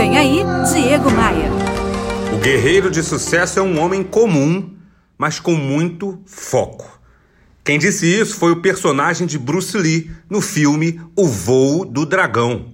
Vem aí, Diego Maia. O guerreiro de sucesso é um homem comum, mas com muito foco. Quem disse isso foi o personagem de Bruce Lee no filme O Voo do Dragão.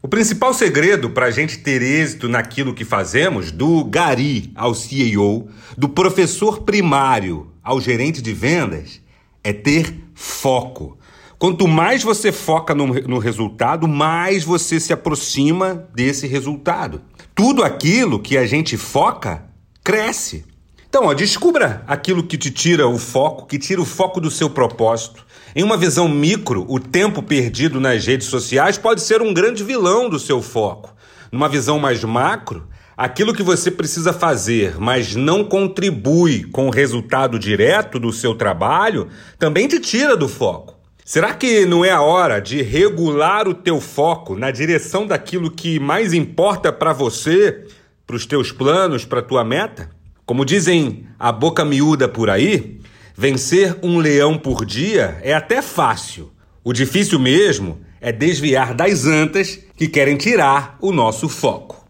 O principal segredo para a gente ter êxito naquilo que fazemos, do Gari ao CEO, do professor primário ao gerente de vendas, é ter foco. Quanto mais você foca no, no, resultado, mais você se aproxima desse resultado. Tudo aquilo que a gente foca cresce. Então, ó, descubra aquilo que te tira o foco, que tira o foco do seu propósito. Em uma visão micro, o tempo perdido nas redes sociais pode ser um grande vilão do seu foco. Numa visão mais macro, aquilo que você precisa fazer, mas não contribui com o resultado direto do seu trabalho, também te tira do foco. Será que não é a hora de regular o teu foco na direção daquilo que mais importa para você, para os teus planos, para tua meta? Como dizem a boca miúda por aí, Vencer um leão por dia é até fácil. O difícil mesmo é desviar das antas que querem tirar o nosso foco.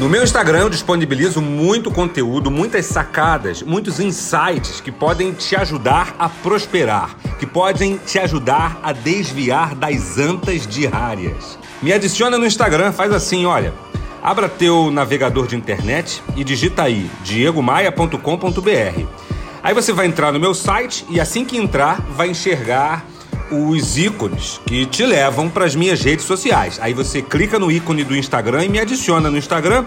No meu Instagram eu disponibilizo muito conteúdo, muitas sacadas, muitos insights que podem te ajudar a prosperar, podem te ajudar a desviar das antas diárias. Me adiciona no Instagram, faz assim, olha. Abra teu navegador de internet e digita aí diegomaia.com.br. Aí você vai entrar no meu site e assim que entrar, vai enxergar os ícones que te levam para as minhas redes sociais. Aí você clica no ícone do Instagram e me adiciona no Instagram.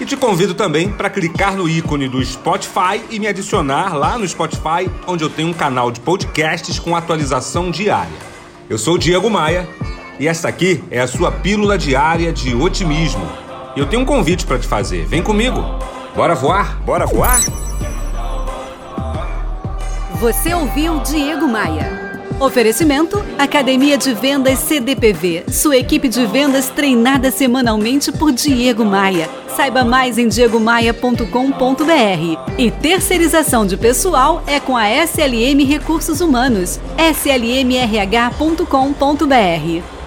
E te convido também para clicar no ícone do Spotify e me adicionar lá no Spotify, onde eu tenho um canal de podcasts com atualização diária. Eu sou Diego Maia e esta aqui é a sua pílula diária de otimismo. E eu tenho um convite para te fazer. Vem comigo. Bora voar? Bora voar? Você ouviu Diego Maia. Oferecimento: Academia de Vendas CDPV. Sua equipe de vendas treinada semanalmente por Diego Maia. Saiba mais em diegomaia.com.br. E terceirização de pessoal é com a SLM Recursos Humanos. slmrh.com.br.